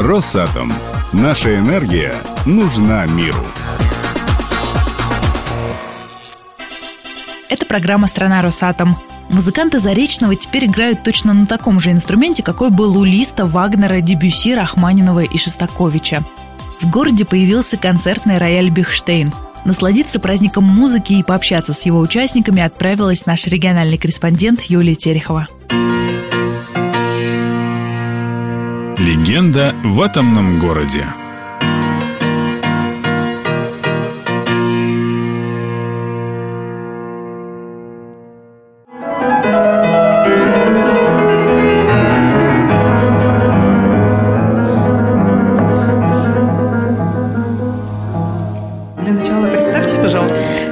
Росатом. Наша энергия нужна миру. Это программа «Страна Росатом». Музыканты Заречного теперь играют точно на таком же инструменте, какой был у Листа, Вагнера, Дебюси, Рахманинова и Шостаковича. В городе появился концертный рояль «Бихштейн». Насладиться праздником музыки и пообщаться с его участниками отправилась наш региональный корреспондент Юлия Терехова. Легенда в атомном городе.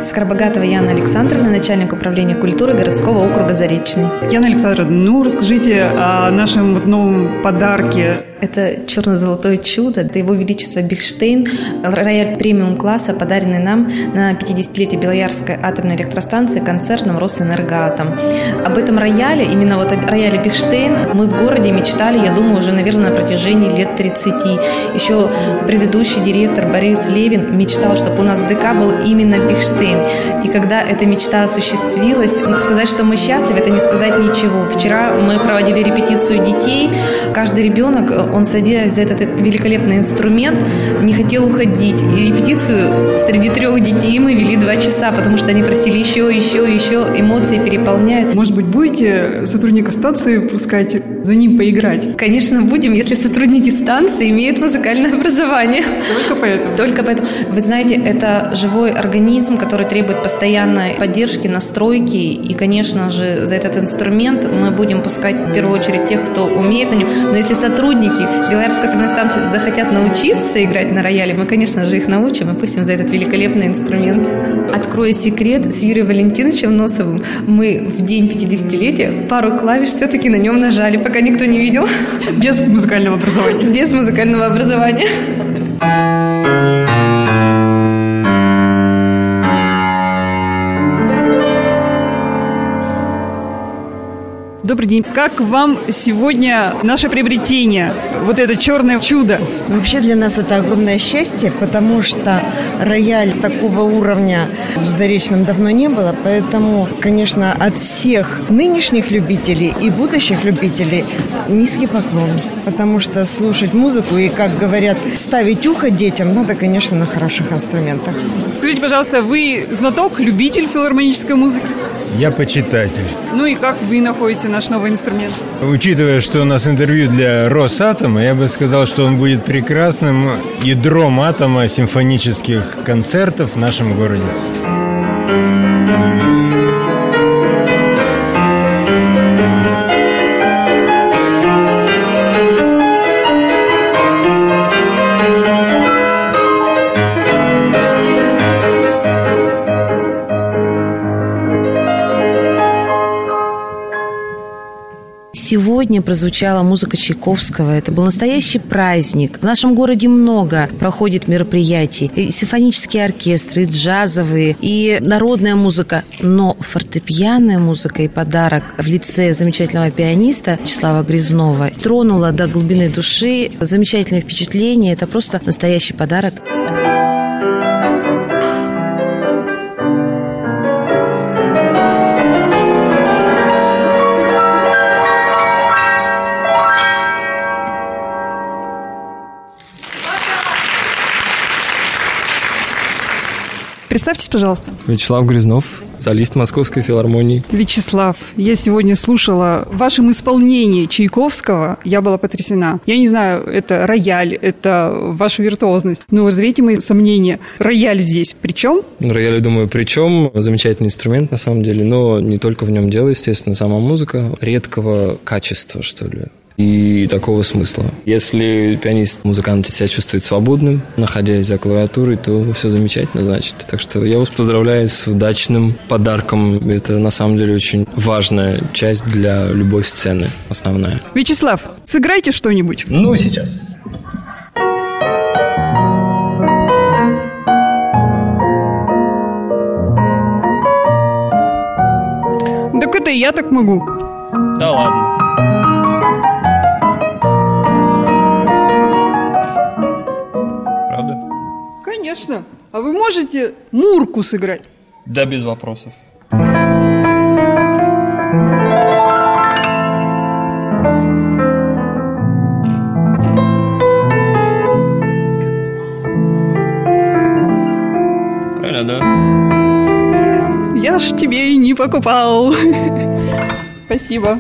Скоробогатова Яна Александровна, начальник управления культуры городского округа Заречный. Яна Александровна, ну расскажите о нашем вот новом подарке это черно-золотое чудо. Это его величество Бихштейн, рояль премиум класса, подаренный нам на 50-летие Белоярской атомной электростанции концертом Росэнергоатом. Об этом рояле, именно вот о рояле Бихштейн, мы в городе мечтали, я думаю, уже, наверное, на протяжении лет 30. Еще предыдущий директор Борис Левин мечтал, чтобы у нас в ДК был именно Бихштейн. И когда эта мечта осуществилась, сказать, что мы счастливы, это не сказать ничего. Вчера мы проводили репетицию детей. Каждый ребенок он, садясь за этот великолепный инструмент, не хотел уходить. И репетицию среди трех детей мы вели два часа, потому что они просили еще, еще, еще. Эмоции переполняют. Может быть, будете сотрудников станции пускать за ним поиграть? Конечно, будем, если сотрудники станции имеют музыкальное образование. Только поэтому? Только поэтому. Вы знаете, это живой организм, который требует постоянной поддержки, настройки. И, конечно же, за этот инструмент мы будем пускать в первую очередь тех, кто умеет на нем. Но если сотрудники Белорусской атомной станции захотят научиться играть на рояле, мы, конечно же, их научим и пустим за этот великолепный инструмент. Открою секрет, с Юрием Валентиновичем Носовым мы в день 50-летия пару клавиш все-таки на нем нажали, пока никто не видел. Без музыкального образования. Без музыкального образования. Добрый день. Как вам сегодня наше приобретение, вот это черное чудо? Вообще для нас это огромное счастье, потому что рояль такого уровня в Заречном давно не было, поэтому, конечно, от всех нынешних любителей и будущих любителей низкий поклон, потому что слушать музыку и, как говорят, ставить ухо детям надо, конечно, на хороших инструментах. Скажите, пожалуйста, вы знаток, любитель филармонической музыки? Я почитатель. Ну и как вы находите наш новый инструмент? Учитывая, что у нас интервью для Росатома, я бы сказал, что он будет прекрасным ядром атома симфонических концертов в нашем городе. Сегодня прозвучала музыка Чайковского. Это был настоящий праздник. В нашем городе много проходит мероприятий. И симфонические оркестры, и джазовые, и народная музыка. Но фортепианная музыка и подарок в лице замечательного пианиста Числава Грязнова тронула до глубины души. Замечательное впечатление. Это просто настоящий подарок. Представьтесь, пожалуйста. Вячеслав Грязнов, солист Московской филармонии. Вячеслав, я сегодня слушала в вашем исполнении Чайковского. Я была потрясена. Я не знаю, это рояль, это ваша виртуозность. Но развейте мои сомнения. Рояль здесь при чем? Рояль, я думаю, при чем? Замечательный инструмент, на самом деле. Но не только в нем дело, естественно, сама музыка. Редкого качества, что ли и такого смысла. Если пианист, музыкант себя чувствует свободным, находясь за клавиатурой, то все замечательно, значит. Так что я вас поздравляю с удачным подарком. Это на самом деле очень важная часть для любой сцены, основная. Вячеслав, сыграйте что-нибудь. Ну, сейчас. Так это я так могу. Да ладно. Конечно. А вы можете Мурку сыграть? Да, без вопросов. Правильно, да? Я ж тебе и не покупал. Спасибо.